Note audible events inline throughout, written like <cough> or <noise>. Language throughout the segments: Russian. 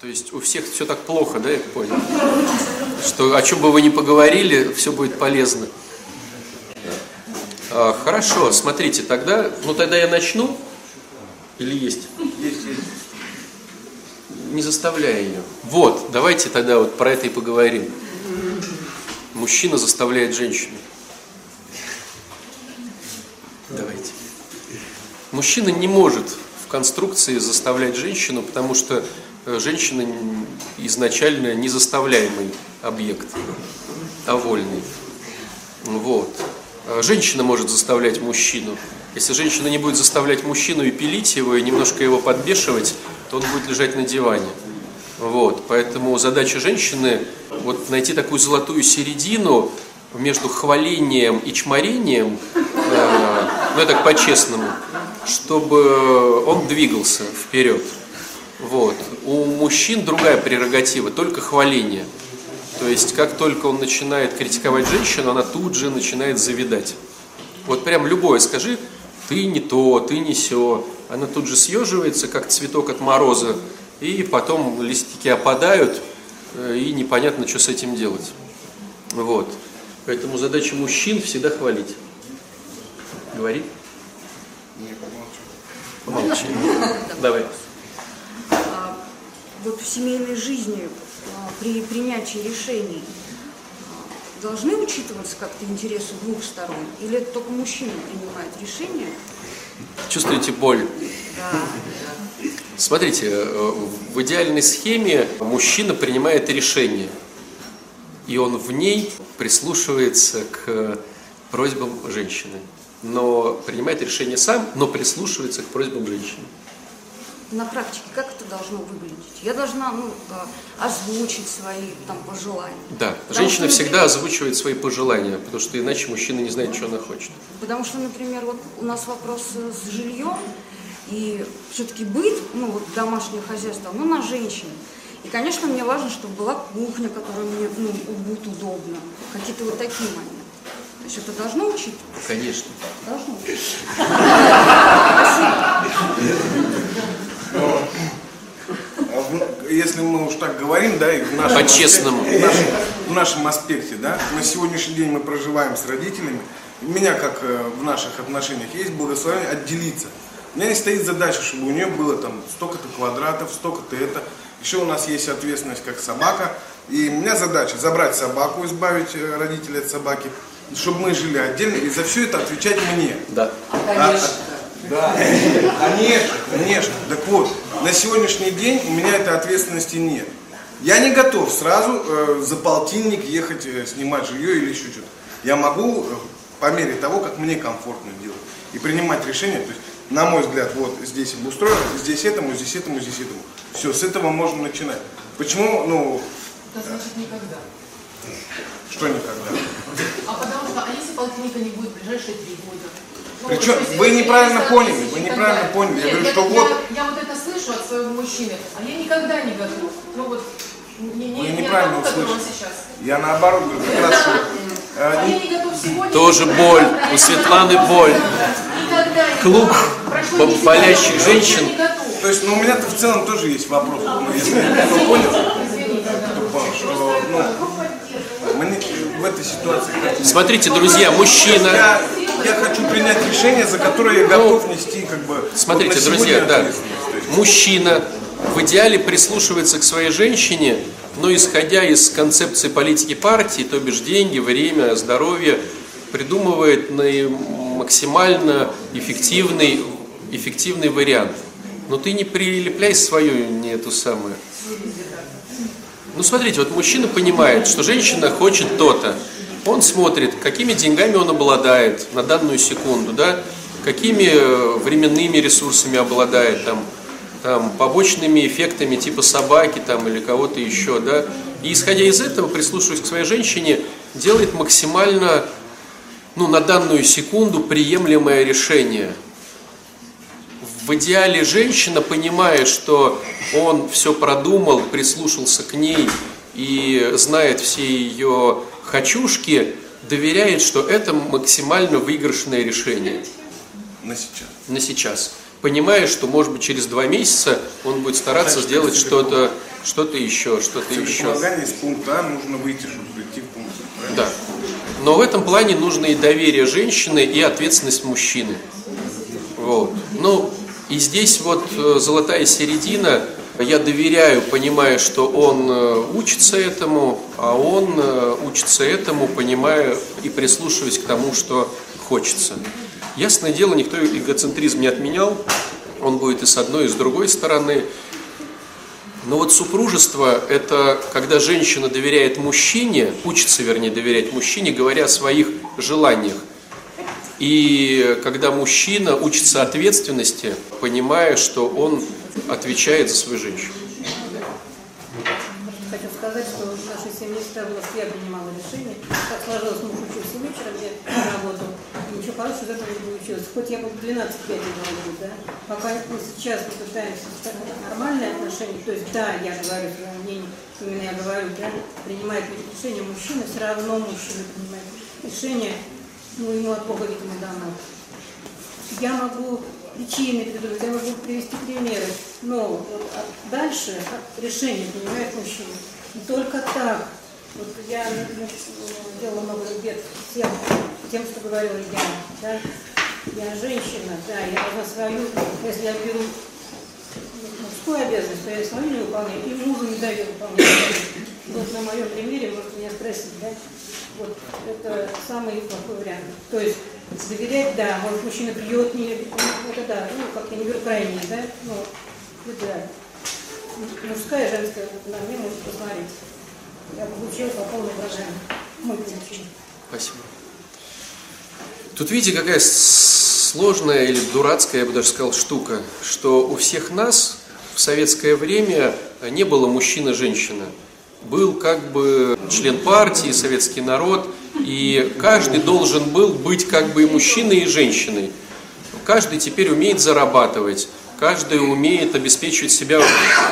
То есть у всех все так плохо, да, я понял? Что о чем бы вы ни поговорили, все будет полезно. А, хорошо, смотрите, тогда, ну тогда я начну. Или есть? Есть, есть. Не заставляй ее. Вот, давайте тогда вот про это и поговорим. Мужчина заставляет женщину. Давайте. Мужчина не может в конструкции заставлять женщину, потому что женщина изначально не заставляемый объект, а вольный. Вот. А женщина может заставлять мужчину. Если женщина не будет заставлять мужчину и пилить его, и немножко его подбешивать, то он будет лежать на диване. Вот. Поэтому задача женщины вот найти такую золотую середину между хвалением и чморением, э, ну, это так по-честному, чтобы он двигался вперед. Вот. У мужчин другая прерогатива, только хваление. То есть, как только он начинает критиковать женщину, она тут же начинает завидать. Вот прям любое скажи, ты не то, ты не все. Она тут же съеживается, как цветок от мороза, и потом листики опадают, э, и непонятно, что с этим делать. Вот. Поэтому задача мужчин всегда хвалить. Говори. Не, помолчу. Помолчи. Давай вот в семейной жизни а, при принятии решений а, должны учитываться как-то интересы двух сторон? Или это только мужчина принимает решение? Чувствуете боль? Да. Смотрите, э, в идеальной схеме мужчина принимает решение, и он в ней прислушивается к просьбам женщины. Но принимает решение сам, но прислушивается к просьбам женщины на практике как это должно выглядеть? Я должна ну, озвучить свои там, пожелания. Да, потому женщина что, всегда озвучивает свои пожелания, потому что иначе мужчина не знает, что она хочет. Потому что, например, вот у нас вопрос с жильем, и все-таки быт, ну вот домашнее хозяйство, ну на женщине. И, конечно, мне важно, чтобы была кухня, которая мне ну, будет удобна. Какие-то вот такие моменты. То есть это должно учитываться? Конечно. Должно учитываться. <laughs> если мы уж так говорим, да, и в нашем, По-честному. Аспекте, в, нашем, в нашем аспекте, да, на сегодняшний день мы проживаем с родителями, у меня, как э, в наших отношениях, есть благословение отделиться. У меня не стоит задача, чтобы у нее было там столько-то квадратов, столько-то это. Еще у нас есть ответственность как собака. И у меня задача забрать собаку, избавить э, родителей от собаки, чтобы мы жили отдельно и за все это отвечать мне. Да. А, конечно. Да, конечно, конечно. Так вот, на сегодняшний день у меня этой ответственности нет. Я не готов сразу э, за полтинник ехать э, снимать жилье или еще что-то. Я могу э, по мере того, как мне комфортно делать. И принимать решения. То есть, на мой взгляд, вот здесь обустроено, здесь этому, здесь этому, здесь этому. Все, с этого можно начинать. Почему, ну... Это значит никогда. Что никогда? А потому что, а если полтинника не будет в ближайшие три года? Причем вы неправильно поняли, вы неправильно поняли. Я говорю, что вот... Я вот это слышу от своего мужчины, а я никогда не готов. Ну вот, не, не, Вы не неправильно услышали. Я наоборот говорю, как раз что... А э. Тоже боль, у Светланы боль. Клуб болящих женщин. я не готов. То есть, ну, у меня-то в целом тоже есть вопрос. Ну, если кто понял, то понял, что, ну, мы не- в этой ситуации... Смотрите, друзья, мужчина, Я, я хочу принять решение, за которое я готов нести, как бы... вот Смотрите, сегодня друзья, да, мужчина в идеале прислушивается к своей женщине, но исходя из концепции политики партии, то бишь деньги, время, здоровье, придумывает максимально эффективный, эффективный вариант. Но ты не прилепляй свою, не эту самую. Ну смотрите, вот мужчина понимает, что женщина хочет то-то. Он смотрит, какими деньгами он обладает на данную секунду, да, какими э, временными ресурсами обладает, там, там, побочными эффектами типа собаки там, или кого-то еще, да. И исходя из этого, прислушиваясь к своей женщине, делает максимально, ну, на данную секунду приемлемое решение. В идеале женщина, понимая, что он все продумал, прислушался к ней и знает все ее хочушки, доверяет, что это максимально выигрышное решение на сейчас. на сейчас. понимая, что, может быть, через два месяца он будет стараться Значит, сделать что-то что-то еще, что-то еще. Из пункта А нужно выйти, чтобы прийти в пункт Б, правильно? Да. Но в этом плане нужно и доверие женщины, и ответственность мужчины. Вот. Ну, и здесь вот э, золотая середина. Я доверяю, понимая, что он э, учится этому, а он э, учится этому, понимая и прислушиваясь к тому, что хочется. Ясное дело, никто эгоцентризм не отменял. Он будет и с одной, и с другой стороны. Но вот супружество – это когда женщина доверяет мужчине, учится, вернее, доверять мужчине, говоря о своих желаниях. И когда мужчина учится ответственности, понимая, что он отвечает за свою женщину. Хочу сказать, что в нашей семье всегда было, что я принимала решение. Так сложилось, муж учился вечером, я работал. И ничего хорошего из этого не получилось. Хоть я бы 12 лет говорю, да. Пока мы сейчас мы пытаемся строить нормальные отношения, то есть да, я говорю свое мнение, именно я говорю, да, принимает решение мужчина, все равно мужчина принимает решение, ну, ему от Бога, видимо, дано. Я могу причины придумать, я могу привести примеры, но вот от- дальше от решения принимает мужчина. Только так. Вот я ну, делала много бед тем, тем, что говорила я. Да? Я женщина, да, я должна свою, если я беру мужскую обязанность, то я свою не выполняю, и мужу не даю выполнять. Вот на моем примере может меня спросить, да? Вот это самый плохой вариант. То есть доверять, да, может мужчина придет, не, это да, ну как я не беру крайние, да, ну, это да. Мужская, женская, вот на мне может посмотреть. Я получила по программе. Мы получили. Спасибо. Тут видите, какая сложная или дурацкая, я бы даже сказал, штука, что у всех нас в советское время не было мужчина-женщина. Был как бы член партии, советский народ, и каждый должен был быть как бы и мужчиной, и женщиной. Каждый теперь умеет зарабатывать, каждый умеет обеспечивать себя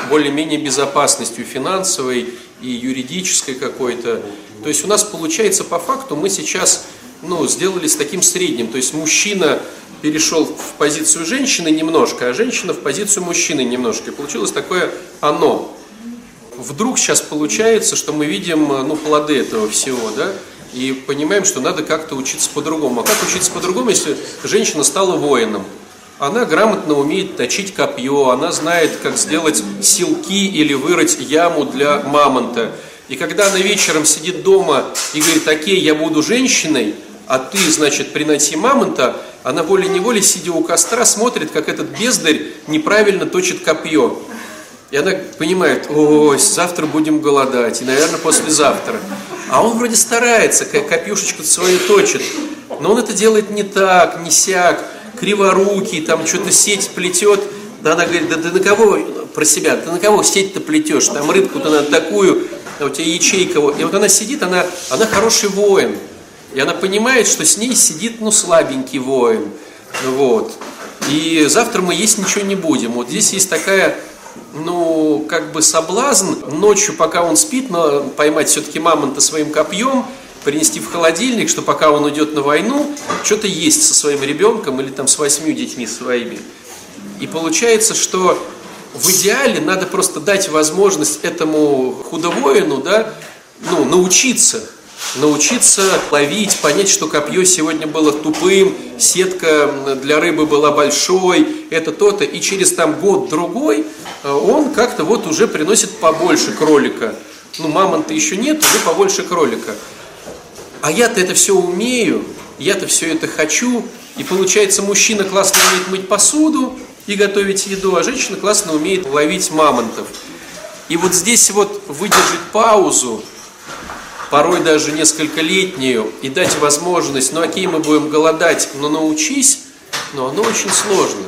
более-менее безопасностью финансовой и юридической какой-то. То есть у нас получается по факту мы сейчас ну, сделали с таким средним. То есть мужчина перешел в позицию женщины немножко, а женщина в позицию мужчины немножко. И получилось такое оно. Вдруг сейчас получается, что мы видим ну, плоды этого всего, да, и понимаем, что надо как-то учиться по-другому. А как учиться по-другому, если женщина стала воином? Она грамотно умеет точить копье, она знает, как сделать силки или вырыть яму для мамонта. И когда она вечером сидит дома и говорит, окей, я буду женщиной, а ты, значит, приноси мамонта, она волей-неволей, сидя у костра, смотрит, как этот бездарь неправильно точит копье. И она понимает, ой, завтра будем голодать, и, наверное, послезавтра. А он вроде старается, как копьюшечку свою точит, но он это делает не так, не сяк, криворукий, там что-то сеть плетет. Да она говорит, да ты на кого, про себя, ты на кого сеть-то плетешь, там рыбку-то надо такую, а у тебя ячейка. вот». И вот она сидит, она, она хороший воин. И она понимает, что с ней сидит, ну, слабенький воин. Вот. И завтра мы есть ничего не будем. Вот здесь есть такая ну, как бы соблазн ночью, пока он спит, но поймать все-таки мамонта своим копьем, принести в холодильник, что пока он уйдет на войну, что-то есть со своим ребенком или там с восьмью детьми своими. И получается, что в идеале надо просто дать возможность этому худовоину, да, ну, научиться, научиться ловить, понять, что копье сегодня было тупым, сетка для рыбы была большой, это то-то, и через там год-другой э, он как-то вот уже приносит побольше кролика. Ну, мамонта еще нет, уже побольше кролика. А я-то это все умею, я-то все это хочу, и получается, мужчина классно умеет мыть посуду и готовить еду, а женщина классно умеет ловить мамонтов. И вот здесь вот выдержать паузу, порой даже несколько летнюю, и дать возможность, ну окей, мы будем голодать, но научись, но оно очень сложно.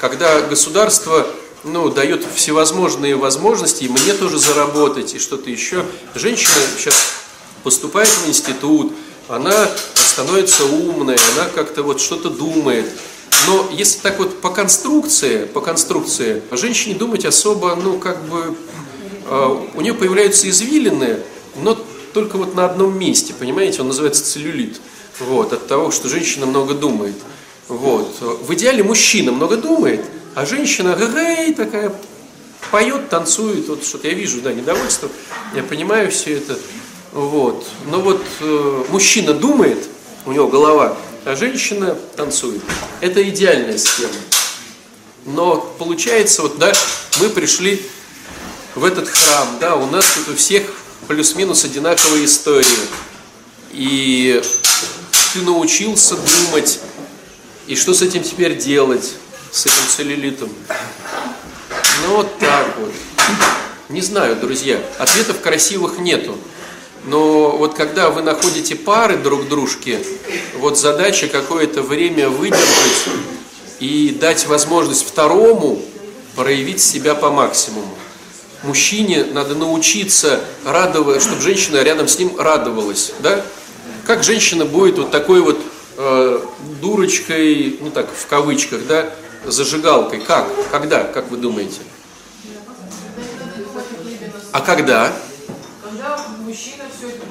Когда государство ну, дает всевозможные возможности, и мне тоже заработать, и что-то еще. Женщина сейчас поступает в институт, она становится умной, она как-то вот что-то думает. Но если так вот по конструкции, по конструкции, женщине думать особо, ну, как бы, э, у нее появляются извилины, но только вот на одном месте, понимаете, он называется целлюлит. Вот, от того, что женщина много думает. Вот. В идеале мужчина много думает, а женщина гэй такая поет, танцует, вот что-то я вижу, да, недовольство, я понимаю все это, вот. Но вот э, мужчина думает, у него голова, а женщина танцует. Это идеальная схема. Но получается, вот, да, мы пришли в этот храм, да, у нас тут у всех плюс-минус одинаковая история. И ты научился думать, и что с этим теперь делать, с этим целлюлитом? Ну вот так вот. Не знаю, друзья, ответов красивых нету. Но вот когда вы находите пары друг дружке, вот задача какое-то время выдержать и дать возможность второму проявить себя по максимуму. Мужчине надо научиться радовать, чтобы женщина рядом с ним радовалась, да? Как женщина будет вот такой вот э, дурочкой, ну так в кавычках, да, зажигалкой? Как? Когда? Как вы думаете? А когда?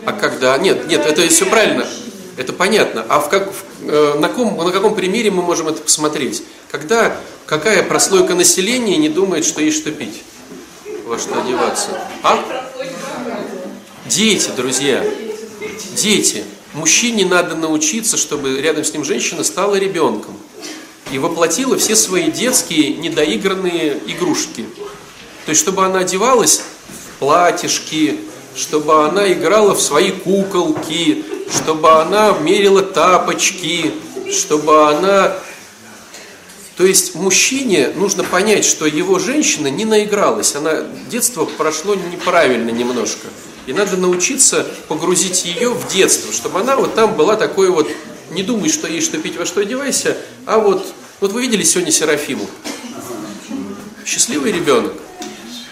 А когда? Нет, нет, это все правильно. Это понятно. А в как, в, э, на, ком, на каком примере мы можем это посмотреть? Когда какая прослойка населения не думает, что есть что пить? Во что одеваться? А? Дети, друзья. Дети. Мужчине надо научиться, чтобы рядом с ним женщина стала ребенком. И воплотила все свои детские недоигранные игрушки. То есть, чтобы она одевалась в платьишки, чтобы она играла в свои куколки, чтобы она мерила тапочки, чтобы она... То есть мужчине нужно понять, что его женщина не наигралась, она детство прошло неправильно немножко. И надо научиться погрузить ее в детство, чтобы она вот там была такой вот, не думай, что есть что пить, во что одевайся, а вот, вот вы видели сегодня Серафиму? Счастливый ребенок.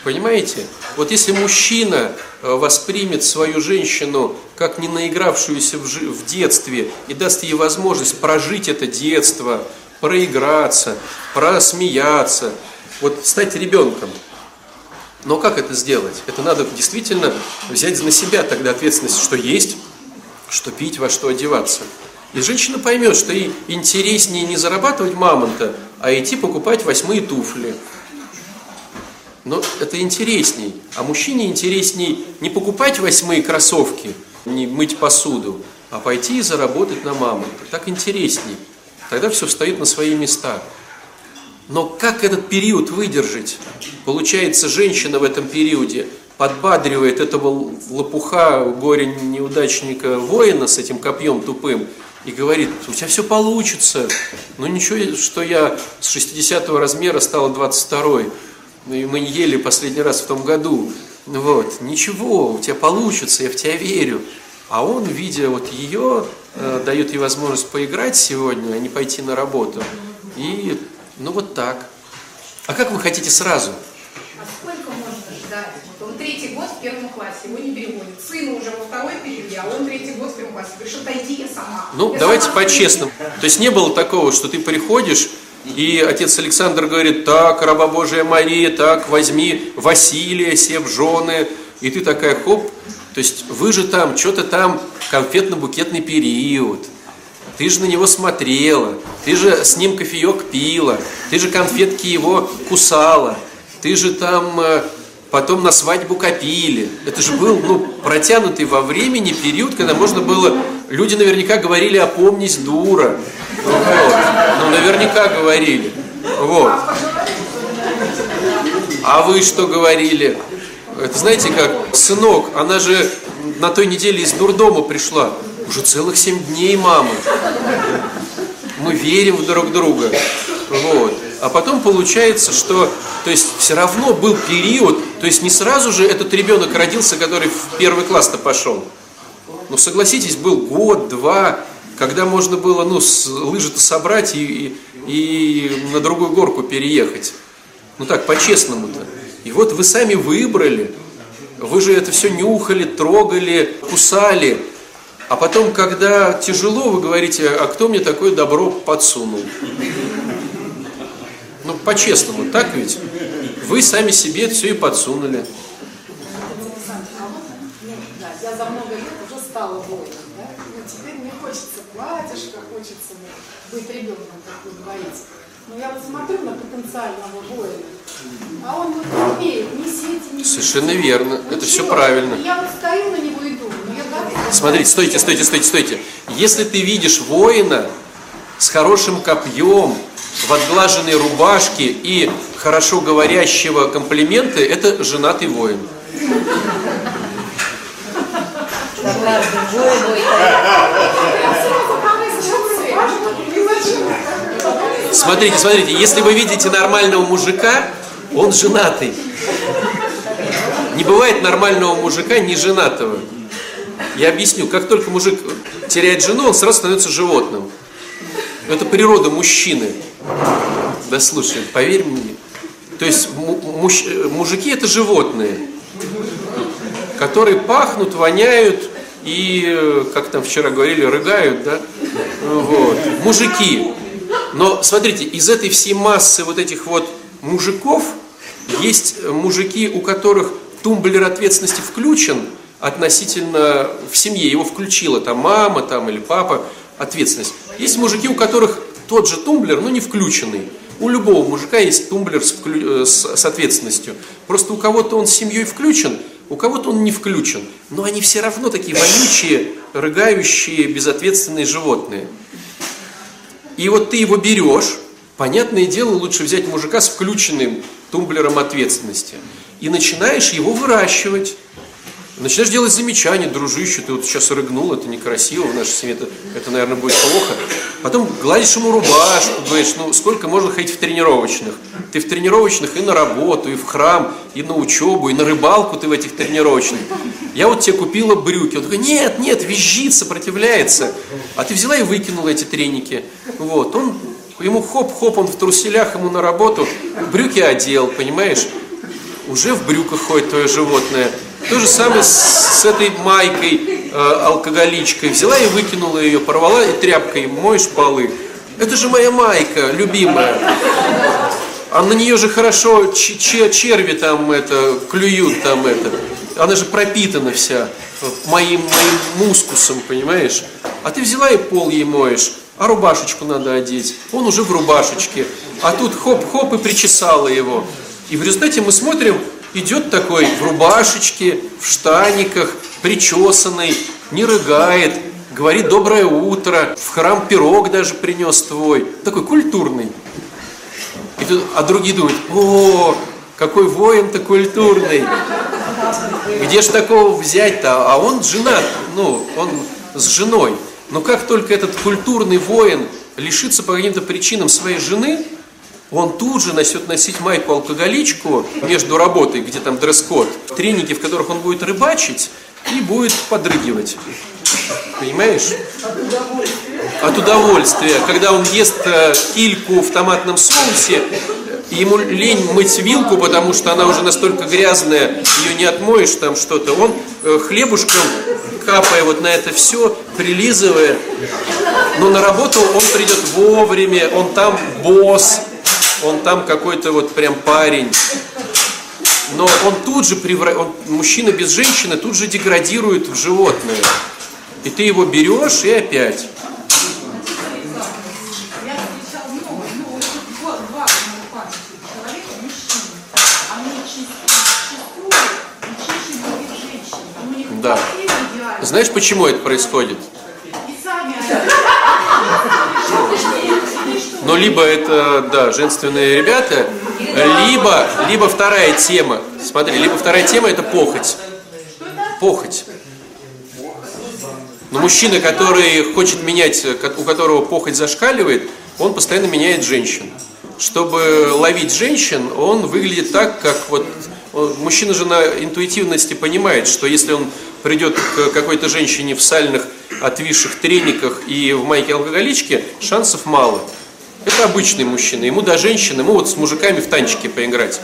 Понимаете? Вот если мужчина э, воспримет свою женщину как не наигравшуюся в, в детстве и даст ей возможность прожить это детство, проиграться, просмеяться, вот стать ребенком. Но как это сделать? Это надо действительно взять на себя тогда ответственность, что есть, что пить, во что одеваться. И женщина поймет, что ей интереснее не зарабатывать мамонта, а идти покупать восьмые туфли. Но это интересней. А мужчине интересней не покупать восьмые кроссовки, не мыть посуду, а пойти и заработать на мамонта. Так интересней. Тогда все встает на свои места. Но как этот период выдержать? Получается, женщина в этом периоде подбадривает этого лопуха, горе-неудачника, воина с этим копьем тупым и говорит, у тебя все получится. Ну ничего, что я с 60 размера стала 22 ну и мы ели последний раз в том году. Вот, ничего, у тебя получится, я в тебя верю. А он, видя вот ее, э, дает ей возможность поиграть сегодня, а не пойти на работу. И, ну вот так. А как вы хотите сразу? А сколько можно ждать? Вот он третий год в первом классе, его не переводят. Сыну уже во второй перевели, а он третий год в первом классе. Что отойди, я сама. Ну, Я давайте по-честному. То есть не было такого, что ты приходишь, и отец Александр говорит, так, раба Божия Мария, так, возьми Василия себе в жены. И ты такая, хоп, то есть вы же там, что-то там, конфетно-букетный период. Ты же на него смотрела, ты же с ним кофеек пила, ты же конфетки его кусала, ты же там э, потом на свадьбу копили. Это же был ну, протянутый во времени период, когда можно было... Люди наверняка говорили «опомнись, дура». Вот. ну наверняка говорили. Вот. А вы что говорили? Это знаете как, сынок, она же на той неделе из дурдома пришла. Уже целых семь дней, мама. Мы верим в друг друга. Вот. А потом получается, что то есть все равно был период, то есть не сразу же этот ребенок родился, который в первый класс-то пошел. Ну согласитесь, был год, два, когда можно было ну, лыжи-то собрать и, и, и на другую горку переехать. Ну так, по-честному-то. И вот вы сами выбрали, вы же это все нюхали, трогали, кусали. А потом, когда тяжело, вы говорите, а кто мне такое добро подсунул? Ну, по-честному, так ведь? Вы сами себе все и подсунули. Ну, я за много лет уже стала воином, да? Ну, теперь мне хочется платьишко, хочется быть ребенком, как вы говорите. Но я вот смотрю на потенциального воина, а он вот не умеет ни сети, ни Совершенно ничего. верно. Это Ничего. все правильно. И я вот стою на него и думаю, ну я готова. Смотрите, стойте, стойте, стойте, стойте. Если ты видишь воина с хорошим копьем, в отглаженной рубашке и хорошо говорящего комплименты, это женатый воин. За каждым воином Смотрите, смотрите, если вы видите нормального мужика, он женатый. Не бывает нормального мужика не женатого. Я объясню, как только мужик теряет жену, он сразу становится животным. Это природа мужчины. Да слушай, поверь мне. То есть му- муж- мужики это животные, которые пахнут, воняют и, э, как там вчера говорили, рыгают, да? Вот. Мужики. Но смотрите, из этой всей массы вот этих вот мужиков есть э, мужики, у которых тумблер ответственности включен относительно в семье, его включила там мама там, или папа, ответственность. Есть мужики, у которых тот же тумблер, но не включенный. У любого мужика есть тумблер с, вклю- э, с- ответственностью. Просто у кого-то он с семьей включен, у кого-то он не включен. Но они все равно такие вонючие, рыгающие, безответственные животные. И вот ты его берешь, понятное дело, лучше взять мужика с включенным тумблером ответственности. И начинаешь его выращивать. Начинаешь делать замечания, дружище, ты вот сейчас рыгнул, это некрасиво, в нашей семье это, это, наверное, будет плохо. Потом гладишь ему рубашку, говоришь, ну сколько можно ходить в тренировочных? Ты в тренировочных и на работу, и в храм, и на учебу, и на рыбалку ты в этих тренировочных. Я вот тебе купила брюки. Он такой, нет, нет, визжит, сопротивляется. А ты взяла и выкинула эти треники. Вот, он, ему хоп-хоп, он в труселях, ему на работу, брюки одел, понимаешь? уже в брюках ходит твое животное. То же самое с, с этой майкой, э, алкоголичкой. Взяла и выкинула ее, порвала и тряпкой моешь полы. Это же моя майка, любимая. А на нее же хорошо черви там это, клюют там это. Она же пропитана вся э, моим, моим мускусом, понимаешь? А ты взяла и пол ей моешь, а рубашечку надо одеть. Он уже в рубашечке. А тут хоп-хоп и причесала его. И в результате мы смотрим, идет такой в рубашечке, в штаниках, причесанный, не рыгает, говорит доброе утро, в храм пирог даже принес твой. Такой культурный. И тут, а другие думают, о, какой воин-то культурный. Где ж такого взять-то? А он женат, ну, он с женой. Но как только этот культурный воин лишится по каким-то причинам своей жены, он тут же начнет носить майку-алкоголичку между работой, где там дресс-код, треники, в которых он будет рыбачить и будет подрыгивать. Понимаешь? От удовольствия. Когда он ест э, кильку в томатном соусе, ему лень мыть вилку, потому что она уже настолько грязная, ее не отмоешь там что-то. Он э, хлебушком, капая вот на это все, прилизывая. Но на работу он придет вовремя, он там босс, он там какой-то вот прям парень. Но он тут же превра... он, мужчина без женщины тут же деградирует в животное. И ты его берешь и опять. Я встречал много, ну, вот тут два, два памяти человека, мужчины. Они чистые, и чище других женщин. У них Да. квартиры идеальные. Знаешь, почему это происходит? И сами они. Но либо это, да, женственные ребята, либо, либо вторая тема. Смотри, либо вторая тема это похоть. Похоть. Но мужчина, который хочет менять, у которого похоть зашкаливает, он постоянно меняет женщин. Чтобы ловить женщин, он выглядит так, как вот... он- Мужчина же на интуитивности понимает, что если он придет к какой-то женщине в сальных отвисших трениках и в майке алкоголичке, шансов мало. Это обычный мужчина. Ему до женщины, ему вот с мужиками в танчики поиграть.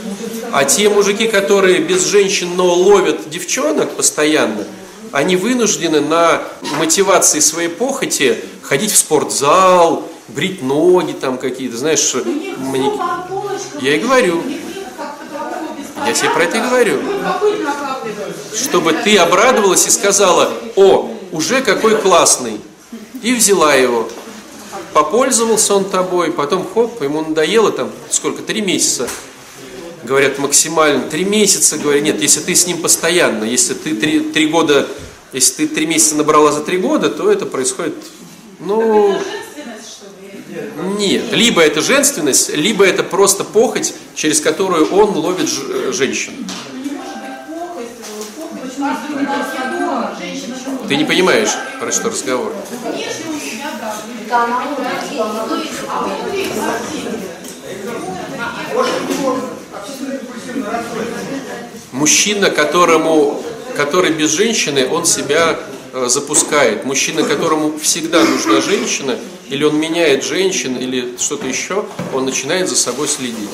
А те мужики, которые без женщин, но ловят девчонок постоянно, они вынуждены на мотивации своей похоти ходить в спортзал, брить ноги там какие-то, знаешь, полочкам. Я и говорю. Я тебе про это и говорю. Накапливается. Чтобы ты обрадовалась и сказала, о, уже какой классный. И взяла его. Попользовался он тобой, потом хоп, ему надоело там сколько, три месяца. Говорят, максимально. Три месяца, говорят, нет, если ты с ним постоянно, если ты три, три года, если ты три месяца набрала за три года, то это происходит, ну, нет. Либо это женственность, либо это просто похоть, через которую он ловит ж- женщину. Ну, э, Ты не понимаешь, про что разговор. Внешне Мужчина, которому, который без женщины, он себя э, запускает. Мужчина, которому всегда нужна женщина, или он меняет женщин, или что-то еще, он начинает за собой следить.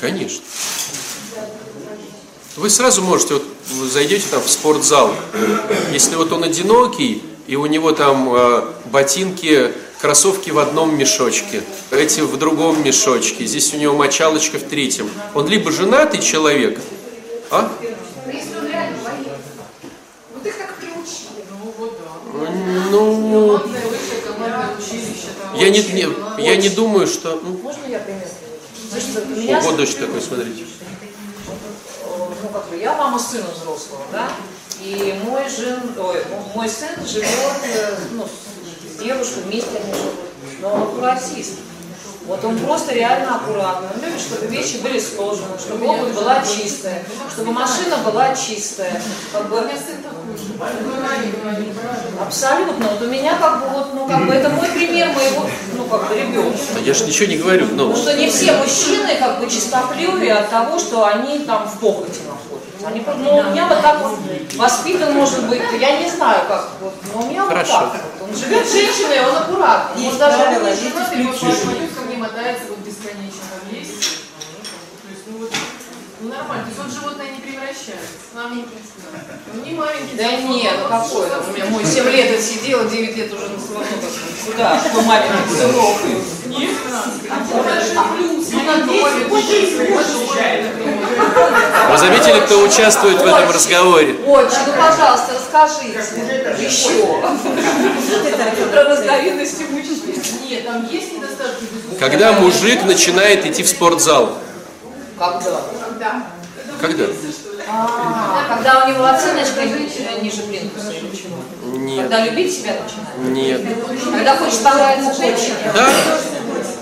Конечно. Вы сразу можете, вот вы зайдете там в спортзал, если вот он одинокий, и у него там э, ботинки, кроссовки в одном мешочке, эти в другом мешочке, здесь у него мочалочка в третьем. Он либо женатый человек, а? Ну. Ну, я не, не- я не думаю, что... ну, Можно я пример? Значит, у меня, Ого, дочь такой, смотрите. ну как я мама сына взрослого, да, и мой жен, ой, мой сын живет, э, ну, с девушкой, вместе они живут, но он аккуратист. Вот он просто реально аккуратный. Он любит, чтобы вещи были сложены, чтобы обувь была чистая, чтобы машина была чистая. Как бы, абсолютно. Вот у меня как бы вот, ну как бы это мой пример моего, ну как бы ребенка. Я же ничего не говорю, но... Потому что не все мужчины как бы чистоплюли от того, что они там в похоти. Они, просто- ну, у меня вот так вот воспитан, может быть, я не знаю как, вот, но у меня Хорошо. вот так вот. Он живет с женщиной, он аккуратный. Он даже не есть женат, исключения. его Боюсь, ко мне мотается вот бесконечно там есть. То есть, ну вот, ну нормально. То есть он животное не превращается. Нам не представляет. Он не маленький. Да нет, ну какой там, у меня мой 7 лет отсидела, 9 лет уже на свободу. Куда? Что маленький сынок. Нет, Вы заметили, кто участвует в этом разговоре? Очень, ну пожалуйста, расскажите еще про разновидности мужчин. Нет, там есть недостатки. Когда мужик начинает идти в спортзал. Когда? Когда? А, когда у него оценочка ниже, ниже плинтуса или чего? Нет. Когда любить себя начинает? Нет. Когда хочешь понравиться женщине? Да?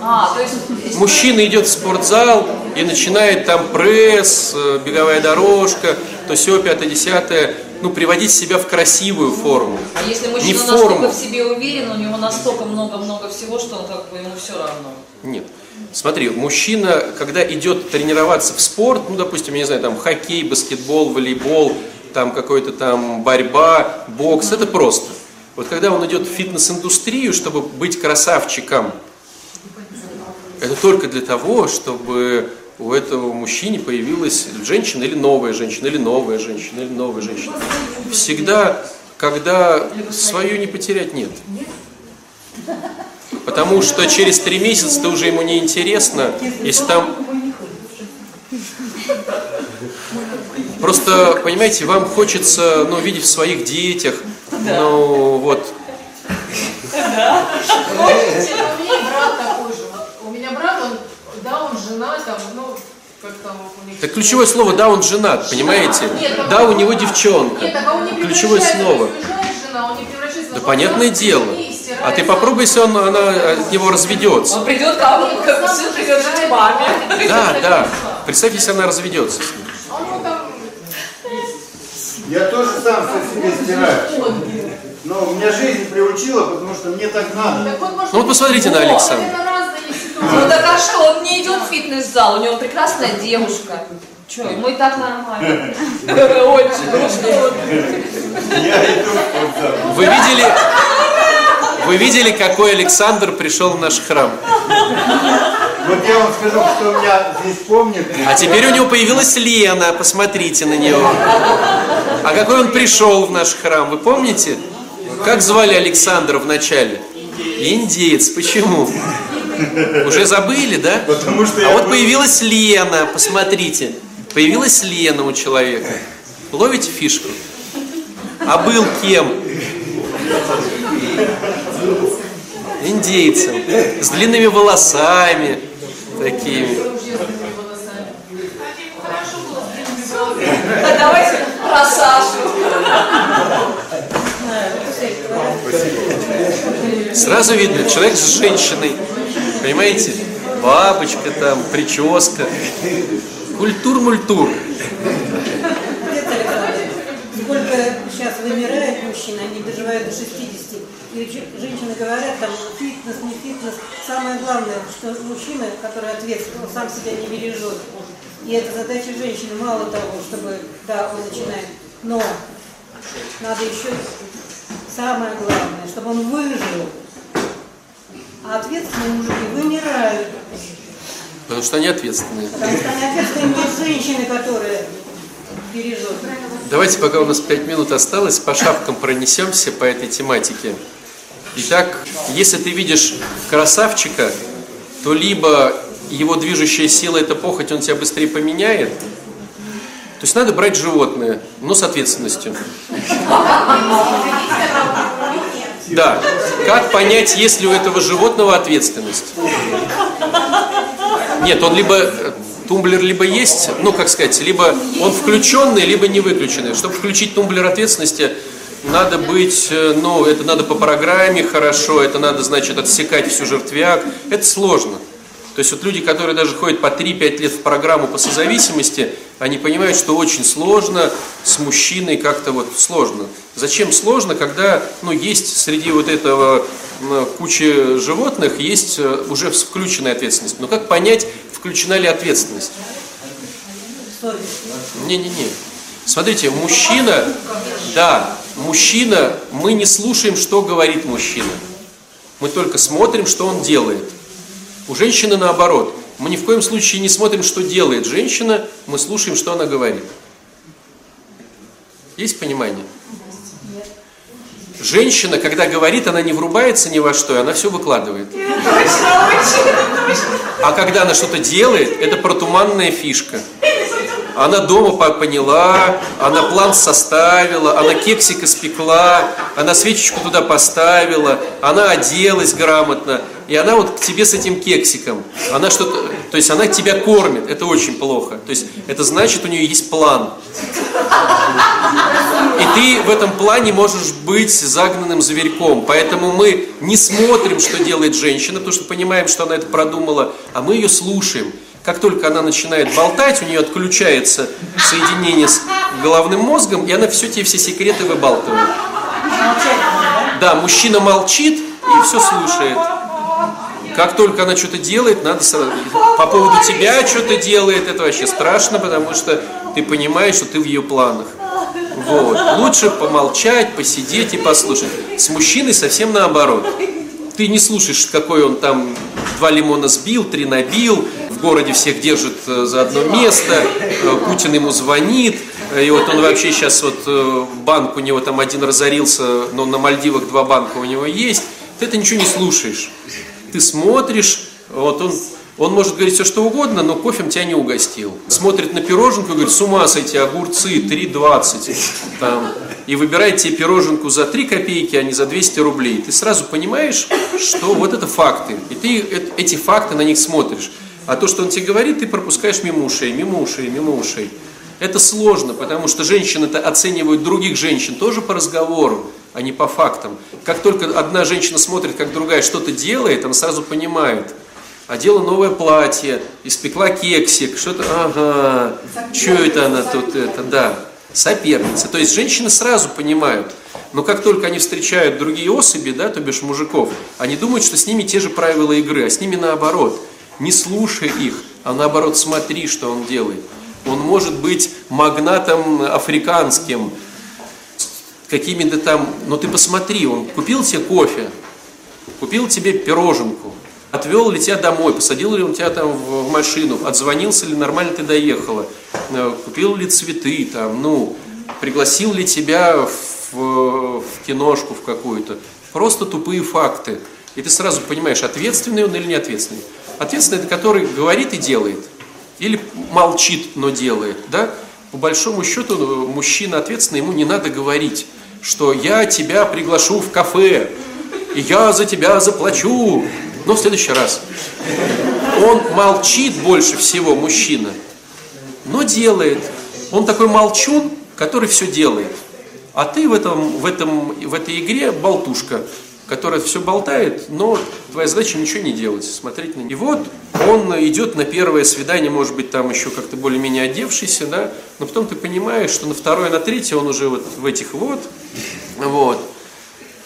А, то есть... Мужчина идет в спортзал и начинает там пресс, э, беговая дорожка, то все пятое, десятое, ну, приводить себя в красивую форму. А если Не мужчина форму. настолько в себе уверен, у него настолько много-много всего, что он как бы ему все равно. Нет. Смотри, мужчина, когда идет тренироваться в спорт, ну, допустим, я не знаю, там хоккей, баскетбол, волейбол, там какой-то там борьба, бокс, это просто. Вот когда он идет в фитнес-индустрию, чтобы быть красавчиком, это только для того, чтобы у этого мужчины появилась женщина или новая женщина, или новая женщина, или новая женщина. Всегда, когда свою не потерять, нет. Потому что через три месяца ты уже ему не интересно, если там... Просто, понимаете, вам хочется, ну, видеть в своих детях, ну, вот, У меня брат такой же. У меня брат, он, да, он жена, там, ну, как там у них... Так ключевое слово «да, он женат», понимаете? Нет, Да, у него девчонка. Нет, так а он не Ключевое слово. жена, он не Да понятное дело. А ты попробуй, если он, она от него разведется. Он придет как, как сын придет к маме. Да, да. Представь, если она разведется с ним. У Я тоже сам все себе стираю. Но меня жизнь приучила, потому что мне так надо. Ну вот посмотрите на. Александра. Ну так а что, он не идет в фитнес-зал, у него прекрасная девушка. Че, ему и так нормально. Очень, ну что ты. Я иду в спортзал. Вы видели, вы видели, какой Александр пришел в наш храм? Вот я вам скажу, что меня здесь помнит. А теперь у него появилась Лена, посмотрите на него. А какой он пришел в наш храм, вы помните? Как звали Александра в начале? Индеец. Почему? Уже забыли, да? Потому что а вот был- появилась Лена, посмотрите. Появилась Лена у человека. Ловите фишку? А был кем? Индейцем. С длинными волосами. Такими. А давайте про Сашу. Сразу видно, человек с женщиной. Понимаете? Бабочка там, прическа. Культур-мультур. Отец Александр, сколько сейчас вымирает мужчин, они доживают до 60. И ч- женщины говорят, там, фитнес, не фитнес. Самое главное, что мужчина, который ответственный, он сам себя не бережет. И это задача женщины, мало того, чтобы, да, он начинает, но надо еще самое главное, чтобы он выжил. А ответственные мужики вымирают, Потому что они ответственные. потому что они ответственные не женщины, которые бережет. Давайте, пока у нас 5 минут осталось, по шапкам пронесемся по этой тематике. Итак, если ты видишь красавчика, то либо его движущая сила – это похоть, он тебя быстрее поменяет. То есть надо брать животное, но с ответственностью. Да. Как понять, есть ли у этого животного ответственность? Нет, он либо э, тумблер либо есть, ну как сказать, либо он включенный, либо не выключенный. Чтобы включить тумблер ответственности, надо быть, э, ну это надо по программе хорошо, это надо, значит, отсекать всю жертвяк. Это сложно. То есть вот люди, которые даже ходят по 3-5 лет в программу по созависимости, они понимают, что очень сложно с мужчиной как-то вот сложно. Зачем сложно, когда ну, есть среди вот этого кучи животных, есть э, уже включенная ответственность. Но как понять, включена ли ответственность? Не-не-не. Смотрите, мужчина, да, мужчина, мы не слушаем, что говорит мужчина. Мы только смотрим, что он делает. У женщины наоборот. Мы ни в коем случае не смотрим, что делает женщина, мы слушаем, что она говорит. Есть понимание? Женщина, когда говорит, она не врубается ни во что, и она все выкладывает. А когда она что-то делает, это протуманная фишка. Она дома по- поняла, она план составила, она кексик испекла, она свечечку туда поставила, она оделась грамотно, и она вот к тебе с этим кексиком, она что-то, то есть она тебя кормит, это очень плохо, то есть это значит у нее есть план. И ты в этом плане можешь быть загнанным зверьком. Поэтому мы не смотрим, что делает женщина, потому что понимаем, что она это продумала, а мы ее слушаем. Как только она начинает болтать, у нее отключается соединение с головным мозгом, и она все тебе все секреты выбалтывает. Да, мужчина молчит и все слушает. Как только она что-то делает, надо сразу... По поводу тебя что-то делает, это вообще страшно, потому что ты понимаешь, что ты в ее планах. Вот. Лучше помолчать, посидеть и послушать. С мужчиной совсем наоборот. Ты не слушаешь, какой он там два лимона сбил, три набил, в городе всех держит э, за одно место, э, Путин ему звонит, э, и вот он вообще сейчас вот банк у него там один разорился, но на Мальдивах два банка у него есть. Ты это ничего не слушаешь. Ты смотришь, вот он, он может говорить все что угодно, но кофем тебя не угостил. Смотрит на пироженку и говорит, с ума сойти, огурцы 3,20. Там, и выбирает тебе пироженку за 3 копейки, а не за 200 рублей. Ты сразу понимаешь, что вот это факты. И ты эти факты на них смотришь. А то, что он тебе говорит, ты пропускаешь мимо ушей, мимо ушей, мимо ушей. Это сложно, потому что женщины-то оценивают других женщин тоже по разговору, а не по фактам. Как только одна женщина смотрит, как другая что-то делает, она сразу понимает. Одела новое платье, испекла кексик, что-то, ага, что это она тут, это, да, соперница. То есть женщины сразу понимают. Но как только они встречают другие особи, да, то бишь мужиков, они думают, что с ними те же правила игры, а с ними наоборот. Не слушай их, а наоборот смотри, что он делает. Он может быть магнатом африканским, какими-то там, но ты посмотри, он купил тебе кофе, купил тебе пироженку, отвел ли тебя домой, посадил ли он тебя там в машину, отзвонился ли, нормально ты доехала, э, купил ли цветы, там, ну, пригласил ли тебя в, в киношку в какую-то. Просто тупые факты. И ты сразу понимаешь, ответственный он или не ответственный. Это который говорит и делает. Или молчит, но делает. Да? По большому счету, ну, мужчина ответственный, ему не надо говорить, что я тебя приглашу в кафе, и я за тебя заплачу. Но в следующий раз. Он молчит больше всего, мужчина, но делает. Он такой молчун, который все делает. А ты в, этом, в, этом, в этой игре болтушка, которая все болтает, но твоя задача ничего не делать, смотреть на него. И вот он идет на первое свидание, может быть, там еще как-то более-менее одевшийся, да, но потом ты понимаешь, что на второе, на третье он уже вот в этих вот, вот.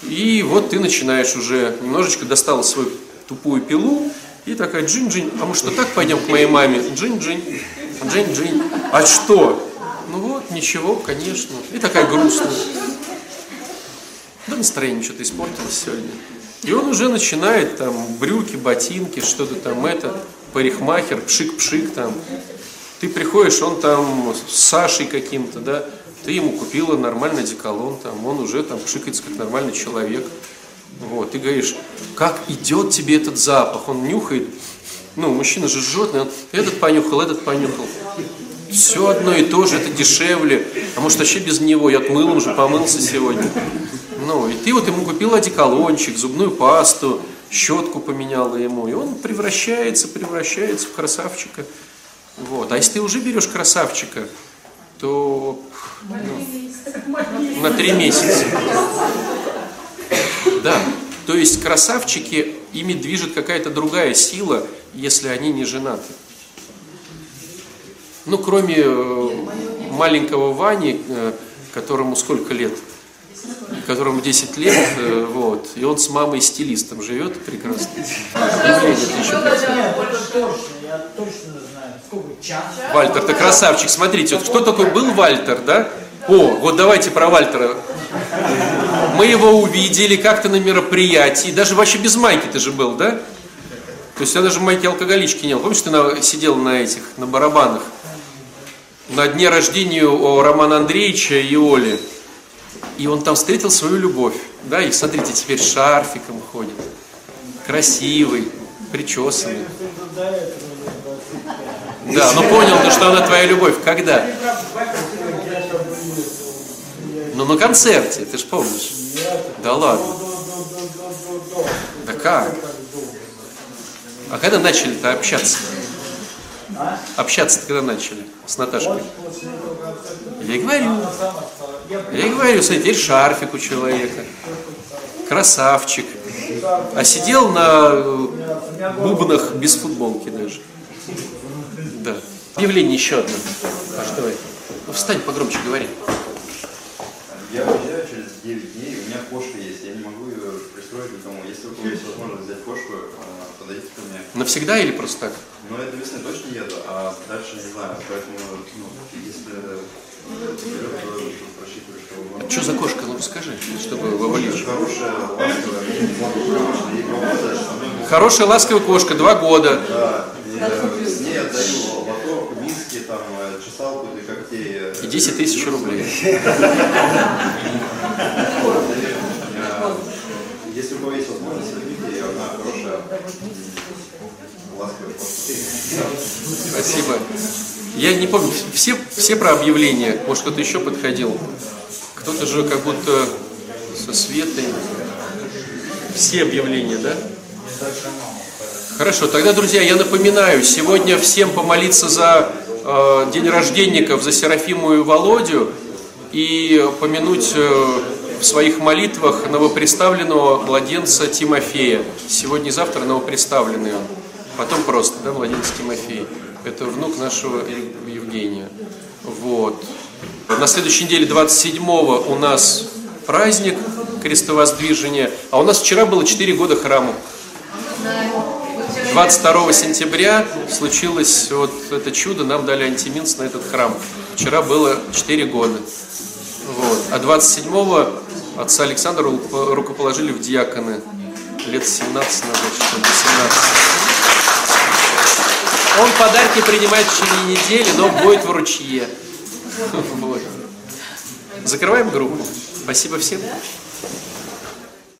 И вот ты начинаешь уже, немножечко достала свою тупую пилу, и такая, джин-джин, а мы что, так пойдем к моей маме? Джин-джин, джин-джин. А что? Ну вот, ничего, конечно. И такая грустная. Да настроение что-то испортилось сегодня. И он уже начинает там брюки, ботинки, что-то там это, парикмахер, пшик-пшик там. Ты приходишь, он там с Сашей каким-то, да, ты ему купила нормальный деколон, там, он уже там пшикается как нормальный человек. Вот, ты говоришь, как идет тебе этот запах, он нюхает, ну, мужчина же жжет, он этот понюхал, этот понюхал. Все одно и то же, это дешевле. А может вообще без него, я мылом уже помылся сегодня. Ну, и ты вот ему купил одеколончик, зубную пасту, щетку поменяла ему, и он превращается, превращается в красавчика. Вот. А если ты уже берешь красавчика, то ну, на три месяца. Да, то есть красавчики, ими движет какая-то другая сила, если они не женаты. Ну, кроме э, маленького Вани, э, которому сколько лет? Которому 10 лет, э, вот, и он с мамой стилистом живет прекрасно. Вальтер, ты красавчик. Смотрите, вот кто такой был Вальтер, да? О, вот давайте про Вальтера. Мы его увидели как-то на мероприятии, даже вообще без майки ты же был, да? То есть я даже майки алкоголички не был. Помнишь, ты на, сидел на этих, на барабанах? На дне рождения у Романа Андреевича и Оли. И он там встретил свою любовь. Да, и смотрите, теперь шарфиком ходит. Красивый, причесанный. Да, ну понял ты, что она твоя любовь. Когда? Ну на концерте, ты же помнишь. Да ладно. Да как? А когда начали-то общаться? Общаться-то когда начали с Наташкой? Я говорю. Я говорю, смотри, теперь шарфик у человека. Красавчик. А сидел на бубнах без футболки даже. Да. Объявление еще одно. Паш, давай. Ну, встань погромче, говори. Я уезжаю через 9 дней, у меня кошка есть, я не могу ее пристроить к дому. Если у кого есть возможность взять кошку, а, подойдите ко мне. Навсегда или просто так? Ну, это весной точно еду, а дальше не знаю. Поэтому, ну, если просчитываю, что... За кошка? Ну расскажи, чтобы вовлечь. Хорошая, ласковая, что Хорошая ласковая кошка, два года. Да, э, с ней отдаю лоток, миски, там, э, чесалку для когтей. э, И 10 тысяч рублей. <laughs> Э, Если у кого есть возможность, возьмите ее, она хорошая, ласковая кошка. Спасибо. Я не помню, все, все про объявления, может кто-то еще подходил. Кто-то же как будто со Светой. Все объявления, да? Хорошо, тогда, друзья, я напоминаю, сегодня всем помолиться за э, день рожденников, за Серафиму и Володю и помянуть э, в своих молитвах новоприставленного младенца Тимофея. Сегодня и завтра новоприставленный он. Потом просто, да, младенец Тимофей. Это внук нашего Ев- Евгения. Вот. На следующей неделе 27-го у нас праздник крестовоздвижения, а у нас вчера было 4 года храму. 22 сентября случилось вот это чудо, нам дали антиминс на этот храм. Вчера было 4 года. Вот. А 27-го отца Александра ру- рукоположили в диаконы. Лет 17 назад, что ли, 18. Он подарки принимает в течение недели, но будет в ручье. <laughs> Вот. Закрываем группу. Спасибо всем.